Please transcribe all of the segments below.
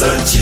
dançante.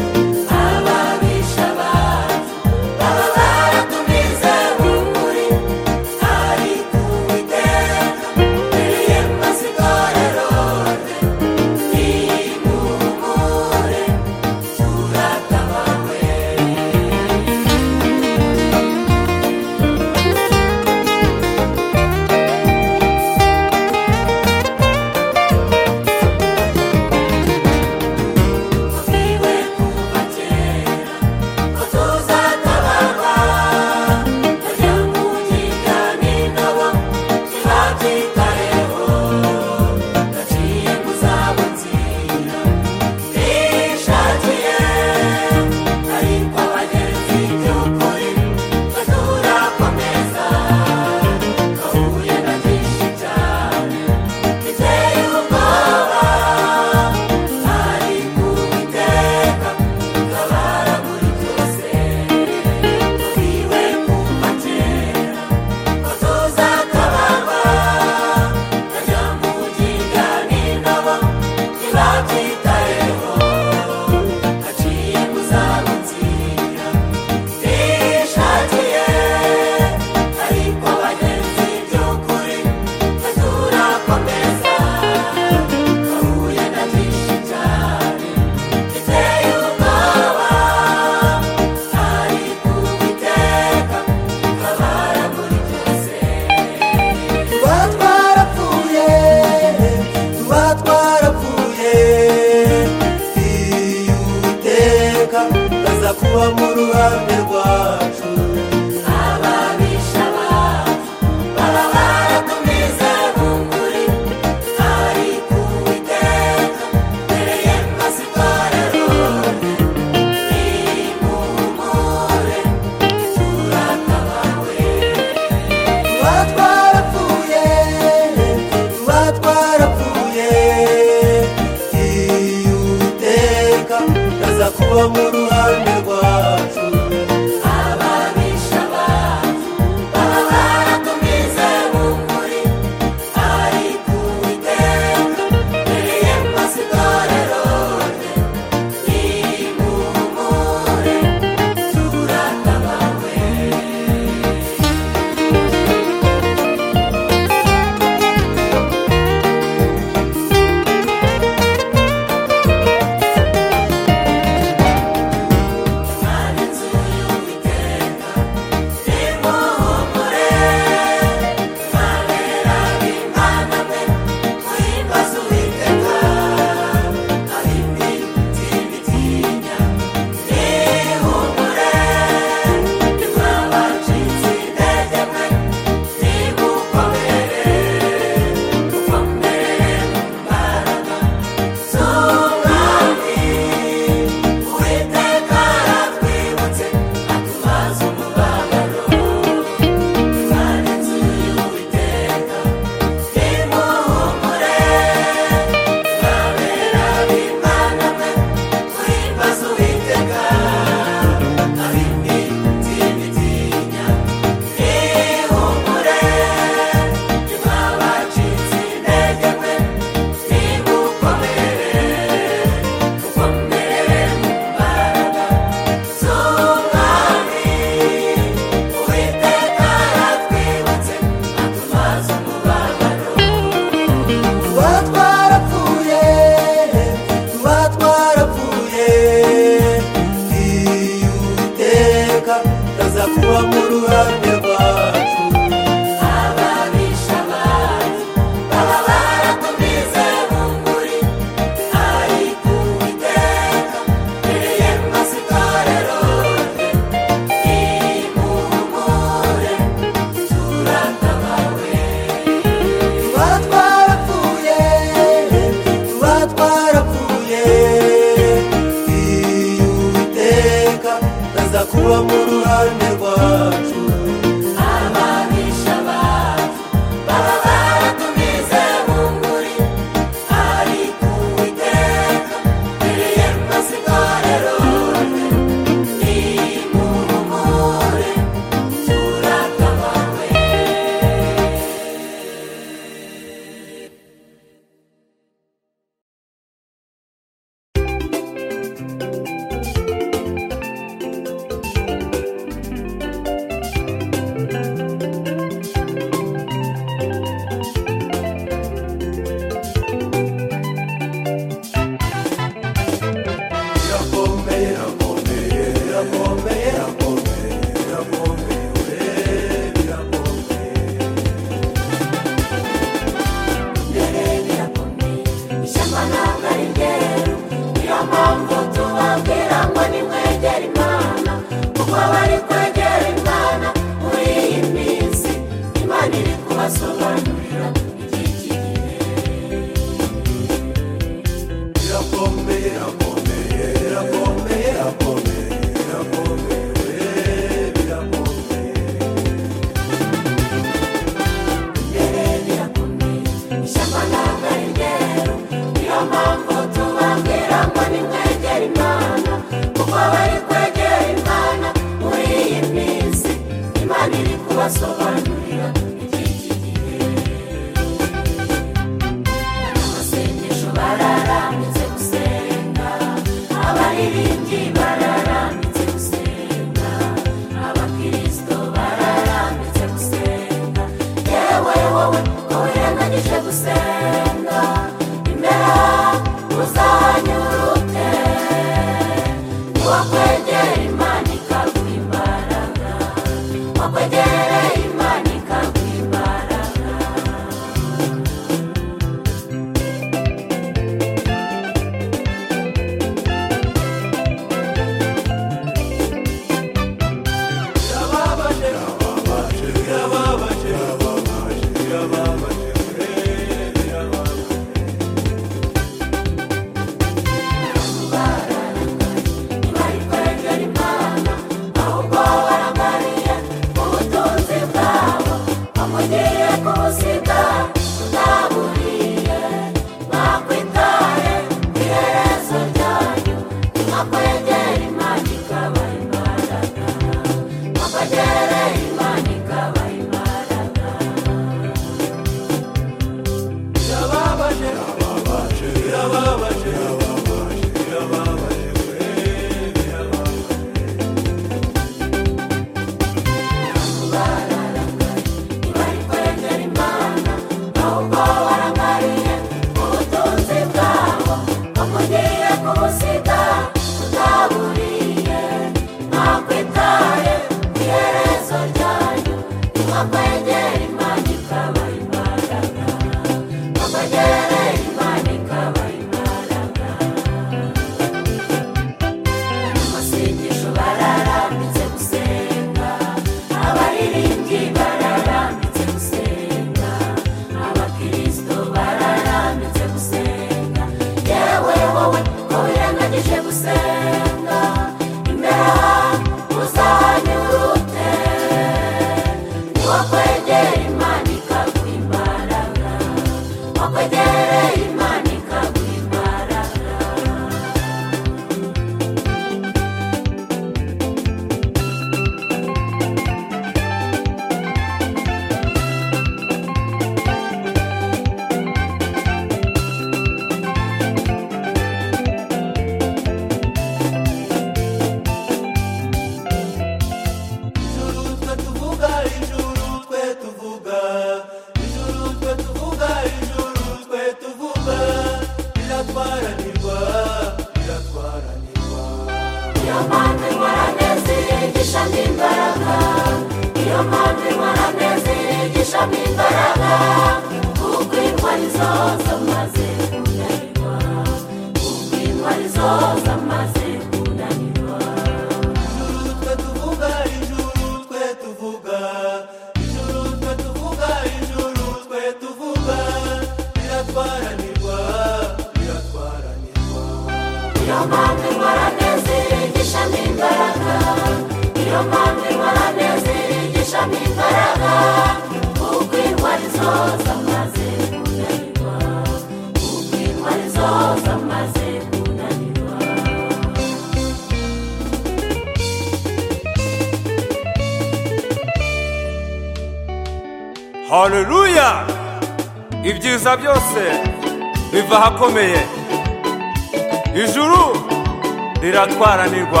Guarani, Guarani.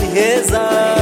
his eyes.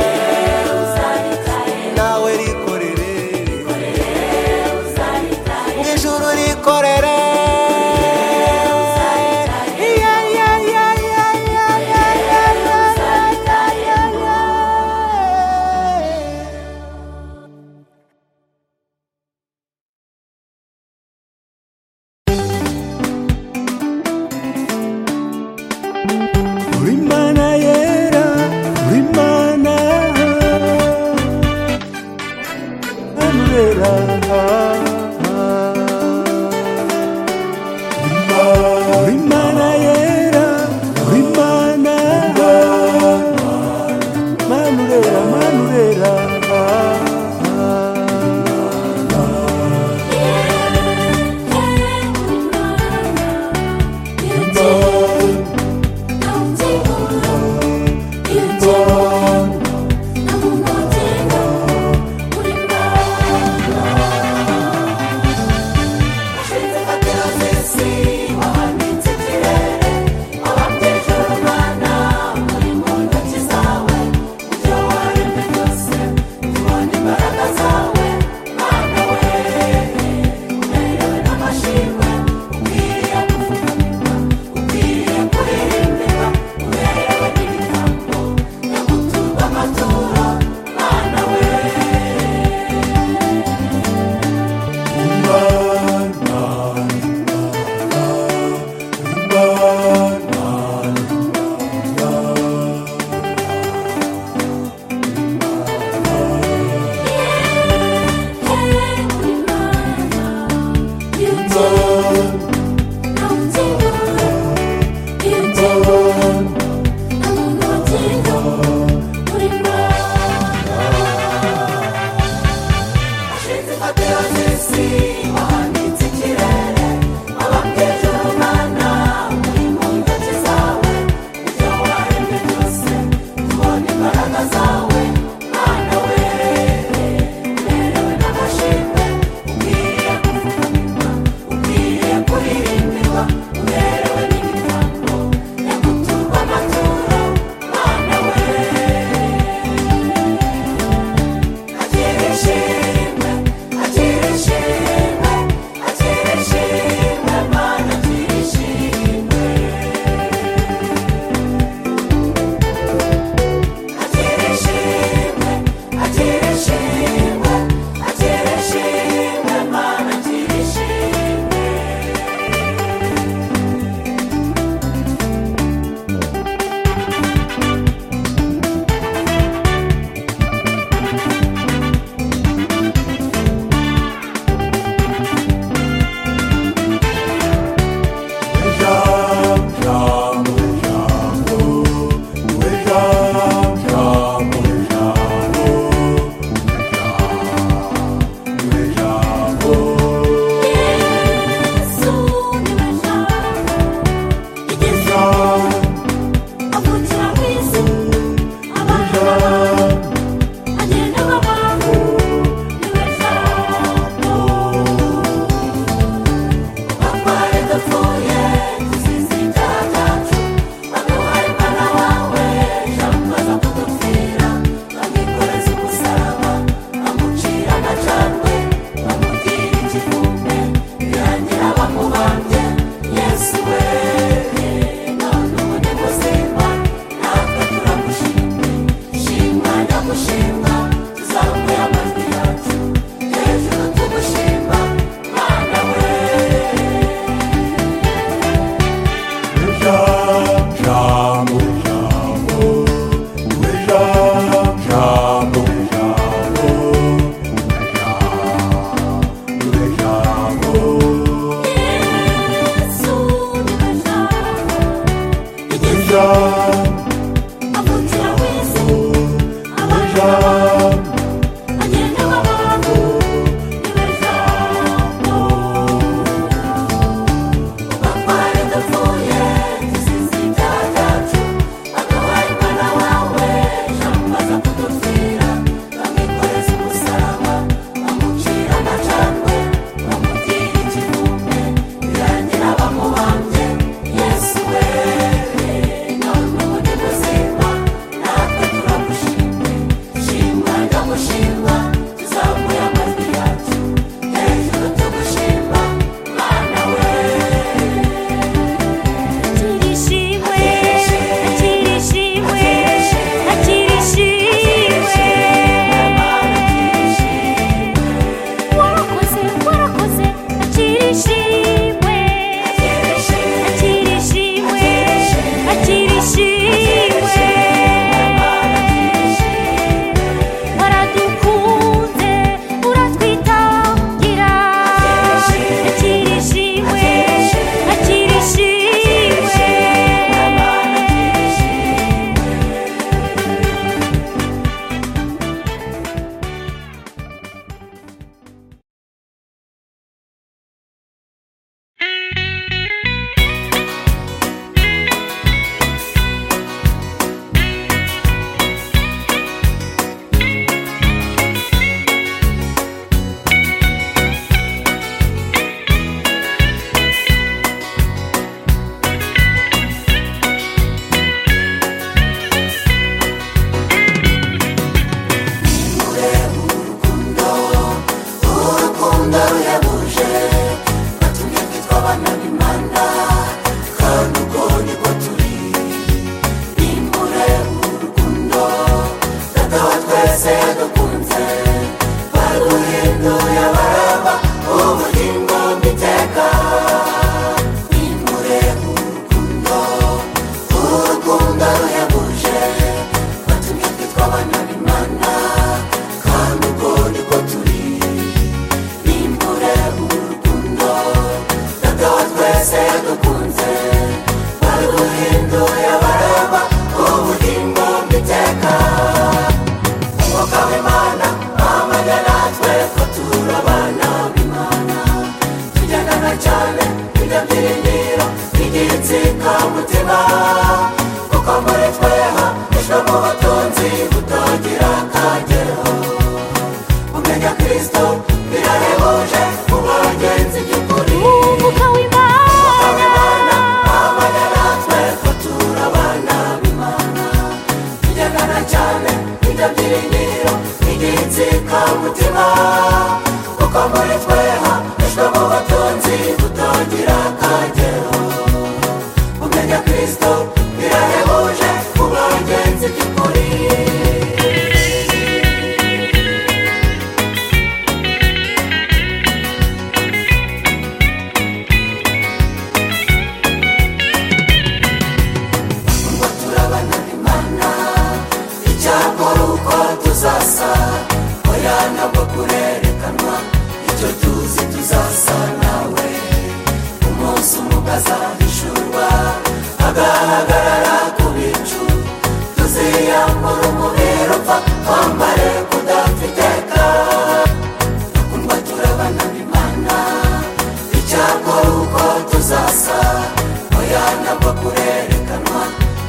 Rwanda bwo kurerekanwa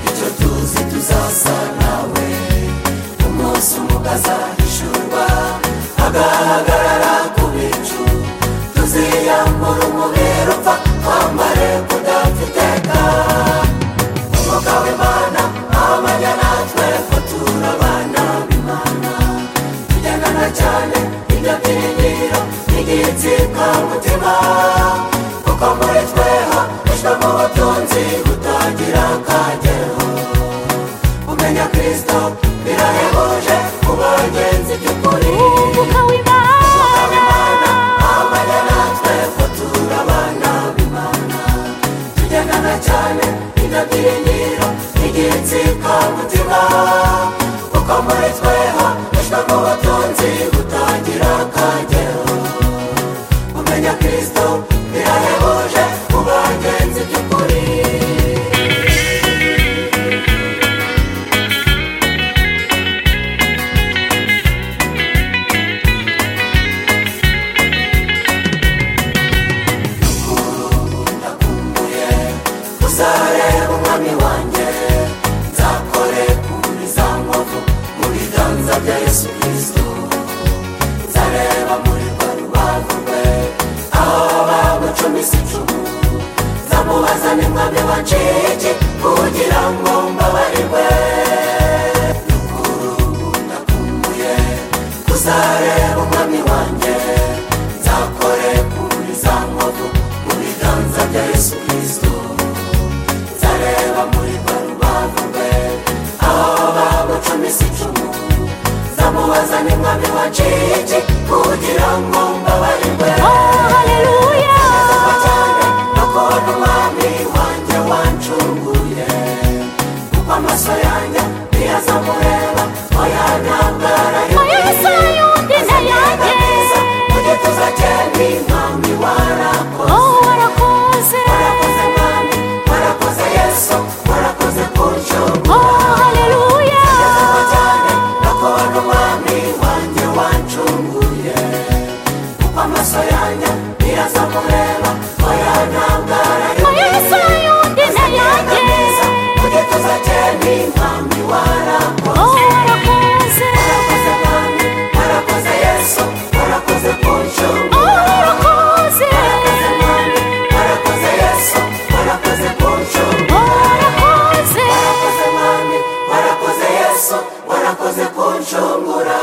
icyo tuzi tuzasa nawe. Umunsi umwe ukazahishurwa agahagarara ku bicu. Tuziyambura umubiri upfa twambare kudapfiteka umwuka w'imana amanya natwe. Ko turi abana b'imana. Tugendana cyane ibyo byiringiro n'igihe nsikamutima kuko muri twe ushyiramo ubutunzi butagira akagero kumenya kirisito birahebuje ku bagenzi by'ukuri. Umwuka w'imana. Amanya natwe ko turi abana b'imana. Tugendana cyane indabyiringiro igihe nsikangutima kuko muri tweho ushyiramo ubutunzi butagira akagero warakoze kunshungura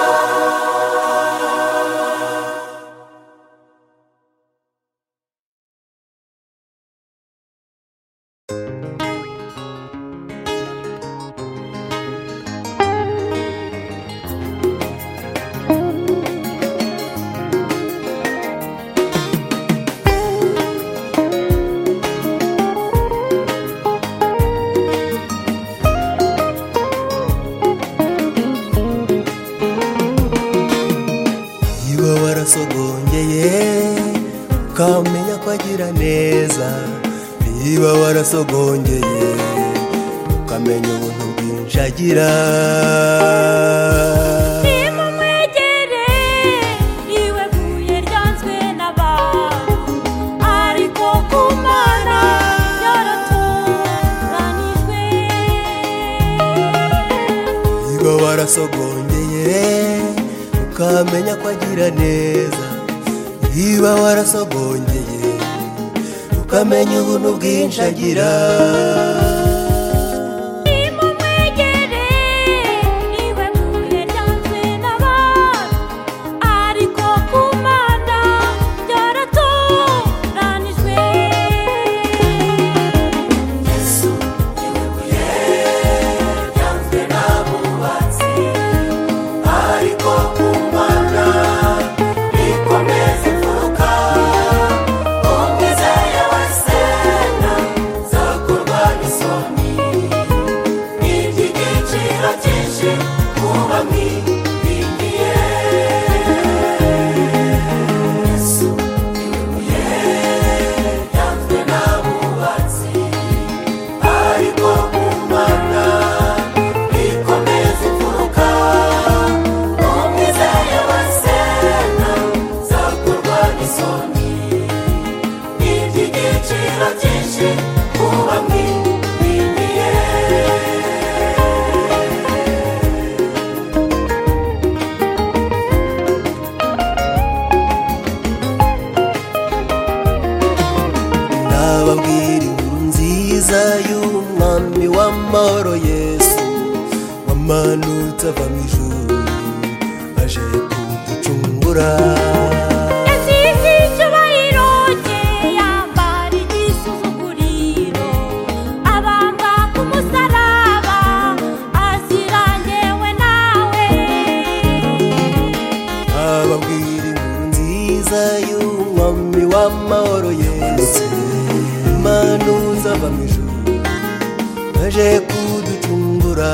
myiza y'umwami w'amahoro yesu mana uzava mu ijoro aje kuducungura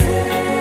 myself.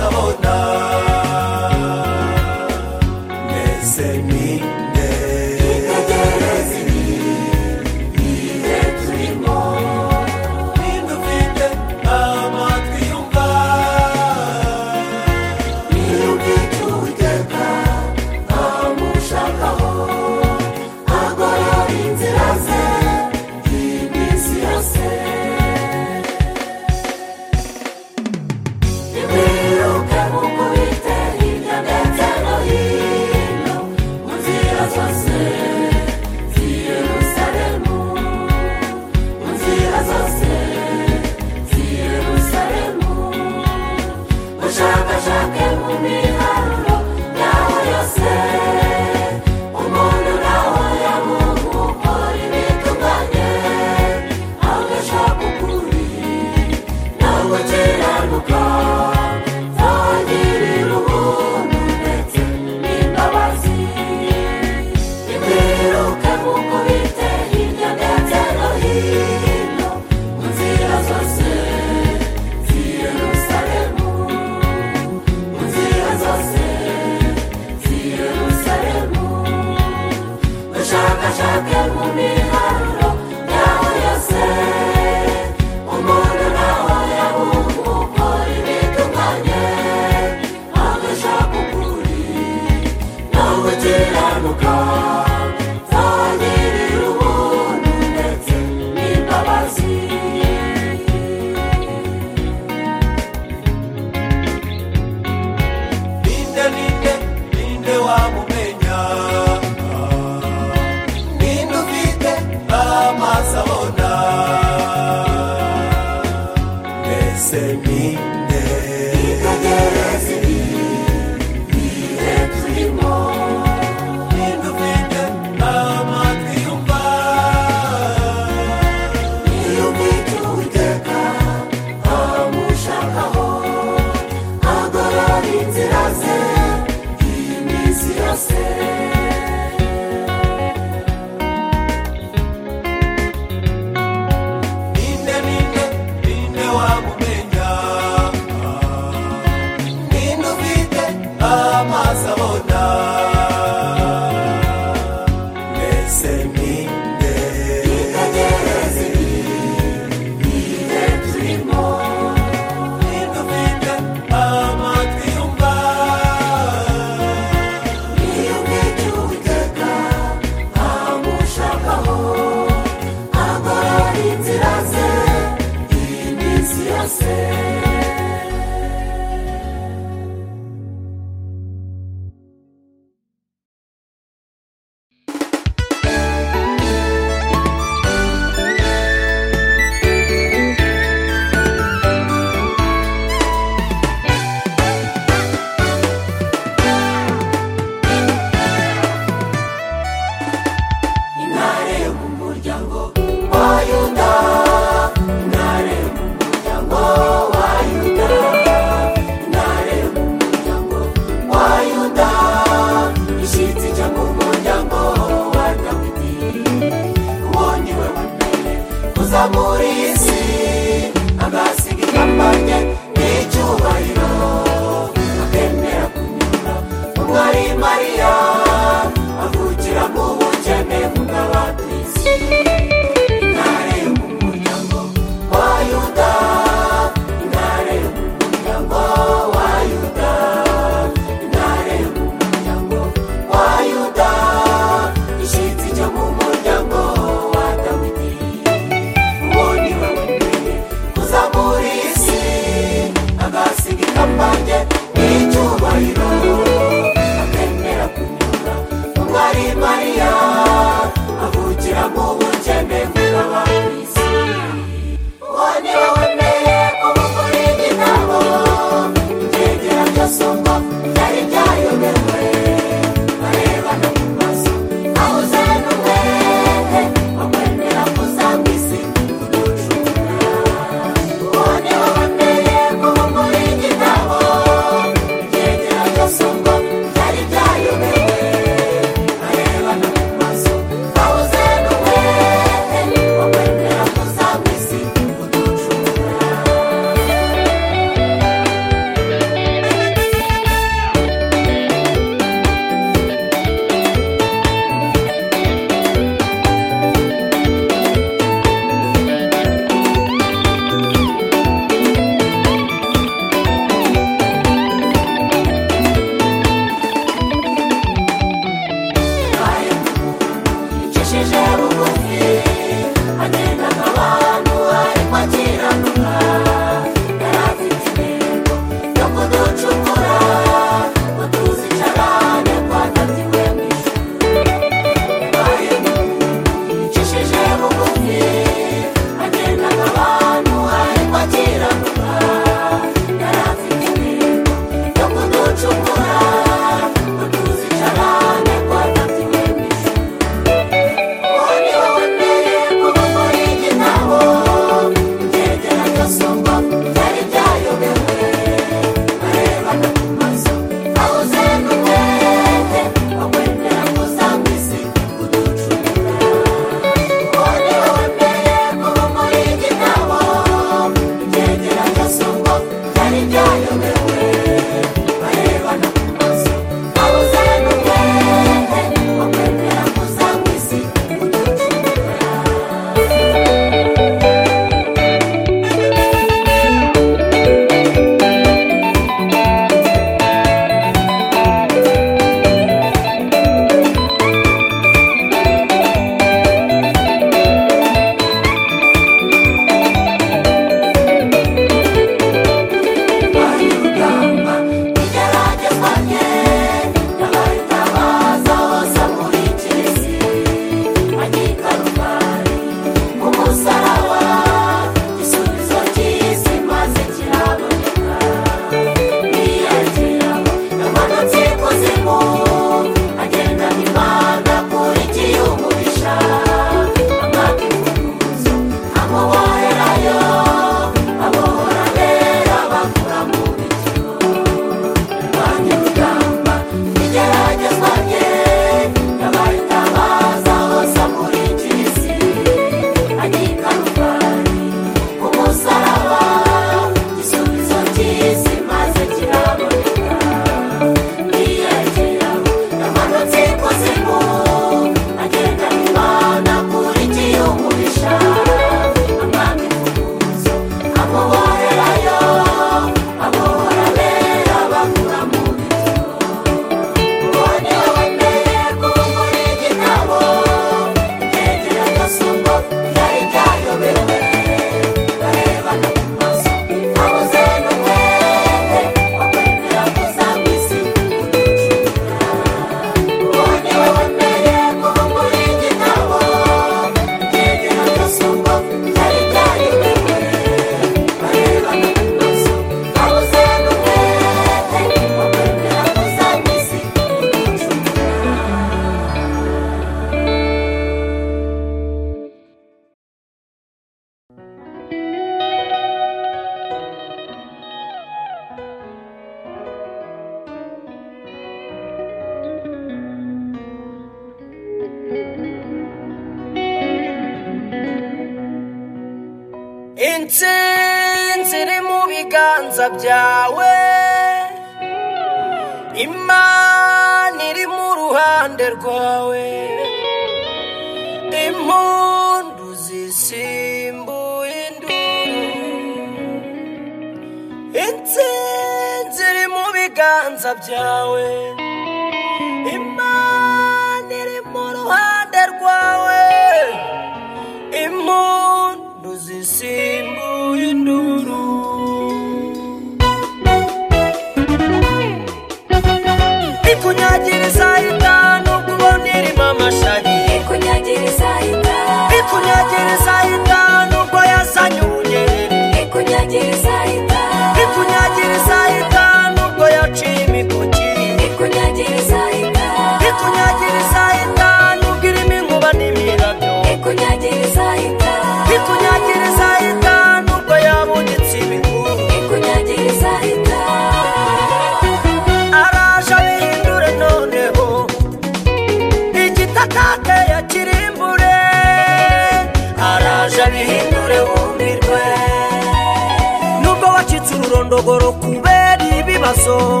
Ibibazo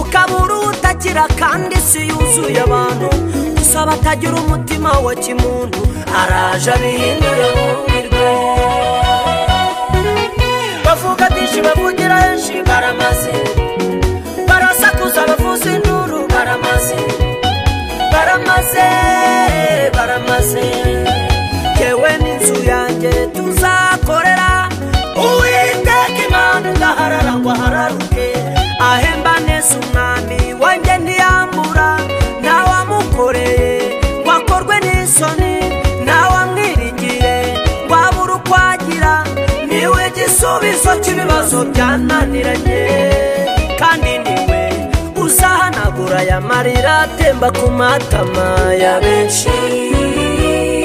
ukabura utakira kandi si yuzuye abantu. Gusa batagira umutima wa kimuntu. Araje abihindure wumirwe bavuga byinshi bavugira henshi baramaze. Barasakuza bavuza induru baramaze. Baramaze baramaze. Yewe n'inzu yanjye tuzakorera. Uwiteka imana ndaharara ngo ahararuke ahemba neza umwami wanjye ntiyambura ntawamukoreye ngo akorwe n'isoni ntawamwiringiye ngo abure uko agira ni we gisubizo cy'ibibazo byananiranye. Kandi ni we uzahanagura aya marira atemba ku matama ya benshi.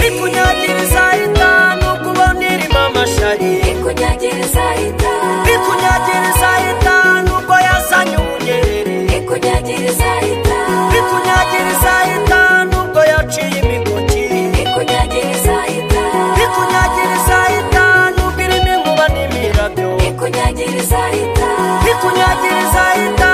Ikunyagiriza itanu kubona irimo amashari. Ikunyagiriza itanu. Ikunyagiriza ubunyerere ikunyagiriza itanu. Ikunyagiriza itanu ubwo yaciye imikoki ikunyagiriza itanu. Ikunyagiriza itanu ubwo irimo inkuba n'imirabyo ikunyagiriza itanu. Ikunyagiriza itanu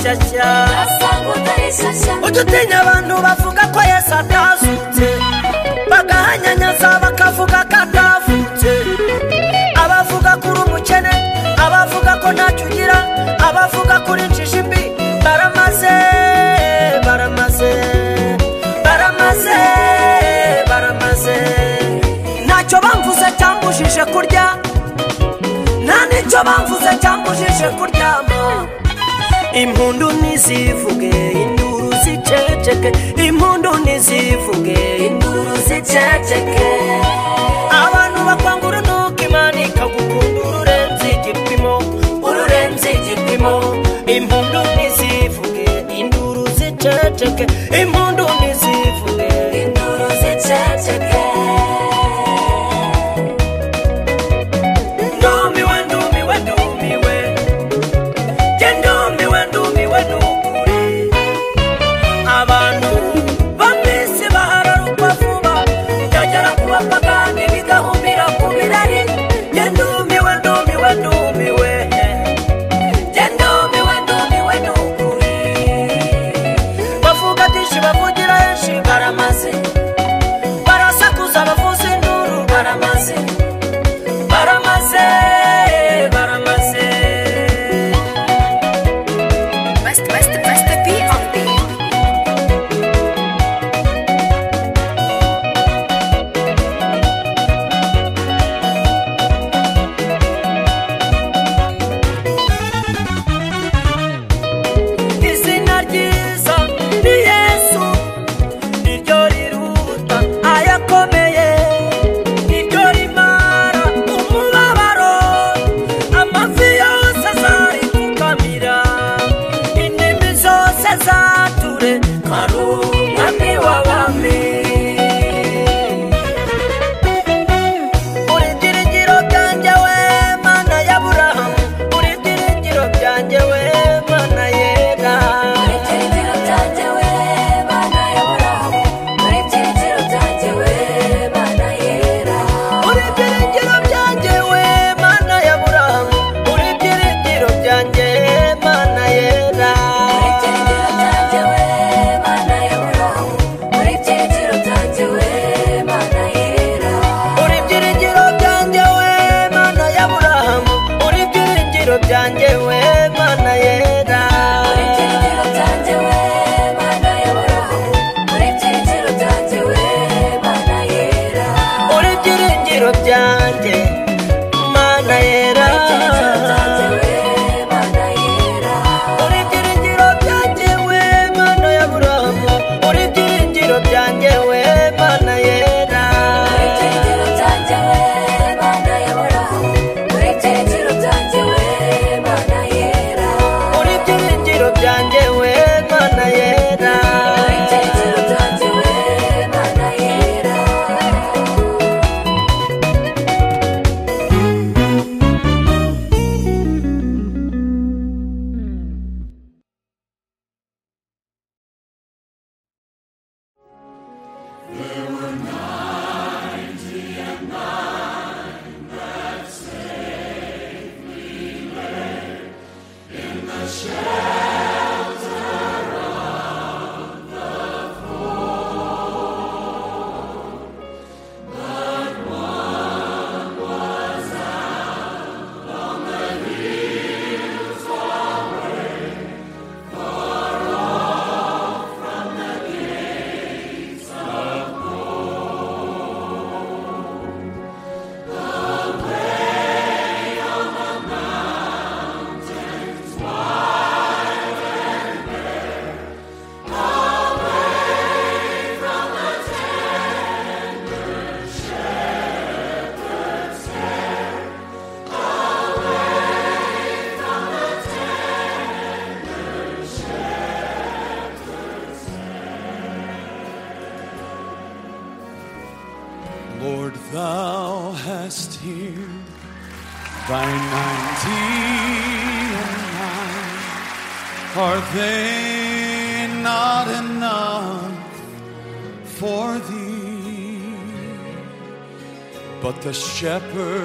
utari shyashya asanga utari shyashya ujya utinya abantu bavuga ko yesu atazutse bagahanyanyaza bakavuga ko atavutse abavuga ko uri umukene abavuga ko ntacyo ugira abavuga ko uri injiji mbi baramaze baramaze baramaze baramaze ntacyo bamvuze cyambujije kurya. Nta n'icyo bamvuze cyambujije kuryama impundu ntizivuge induru ziceceke impundu ntizivuge shepherd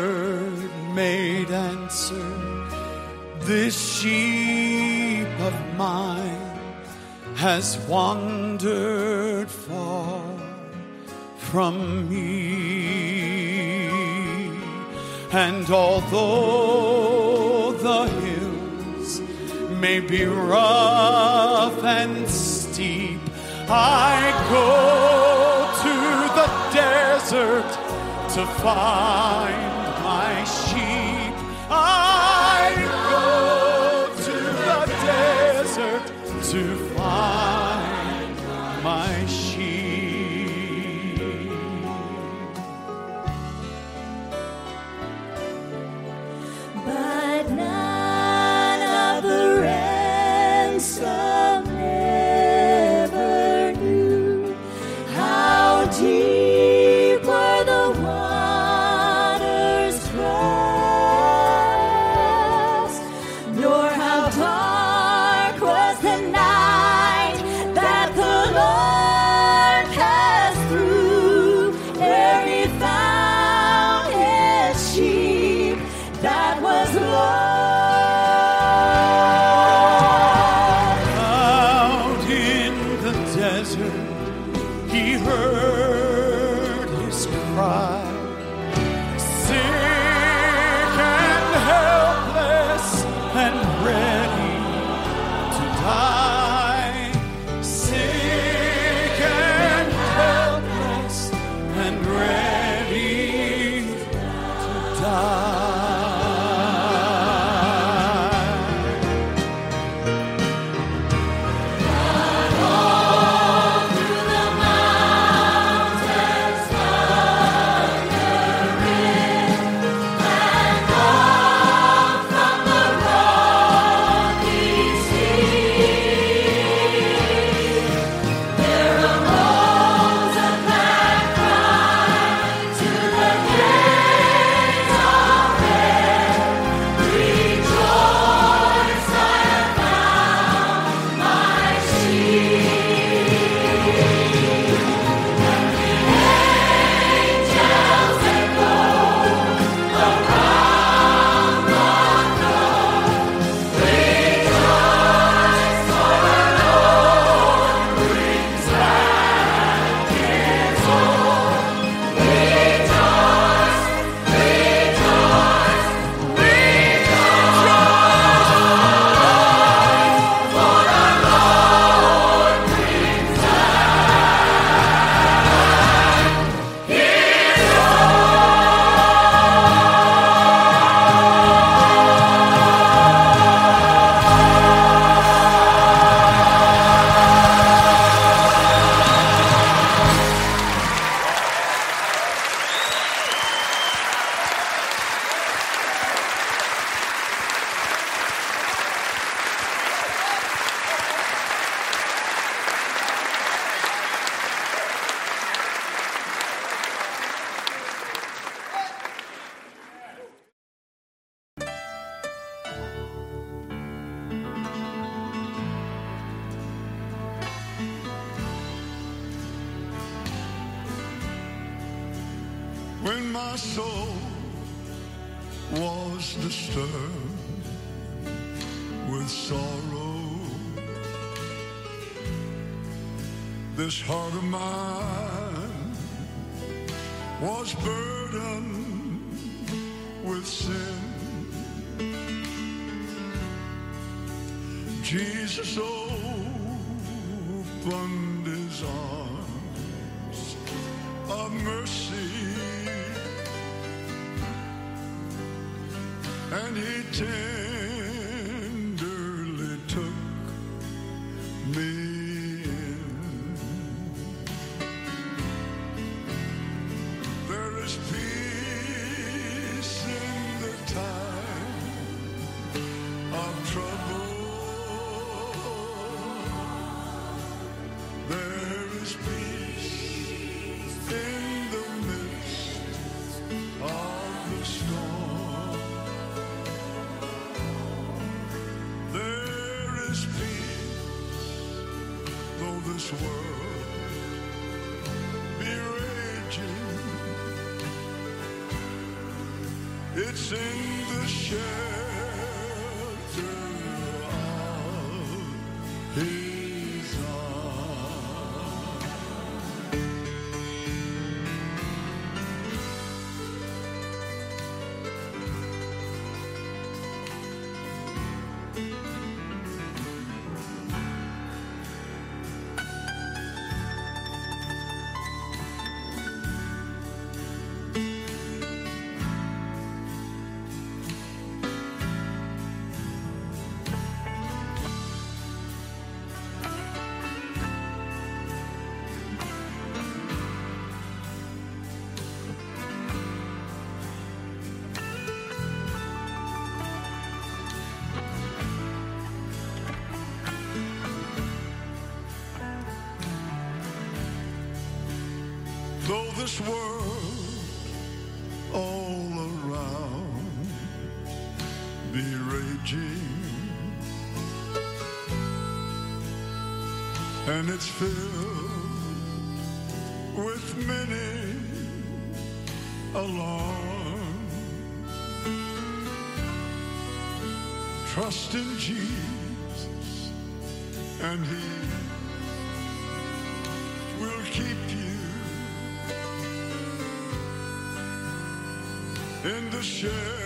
opened his arms of mercy. And he tenderly sure. World all around be raging and it's filled with many alarms. Trust in Jesus and He in the shelter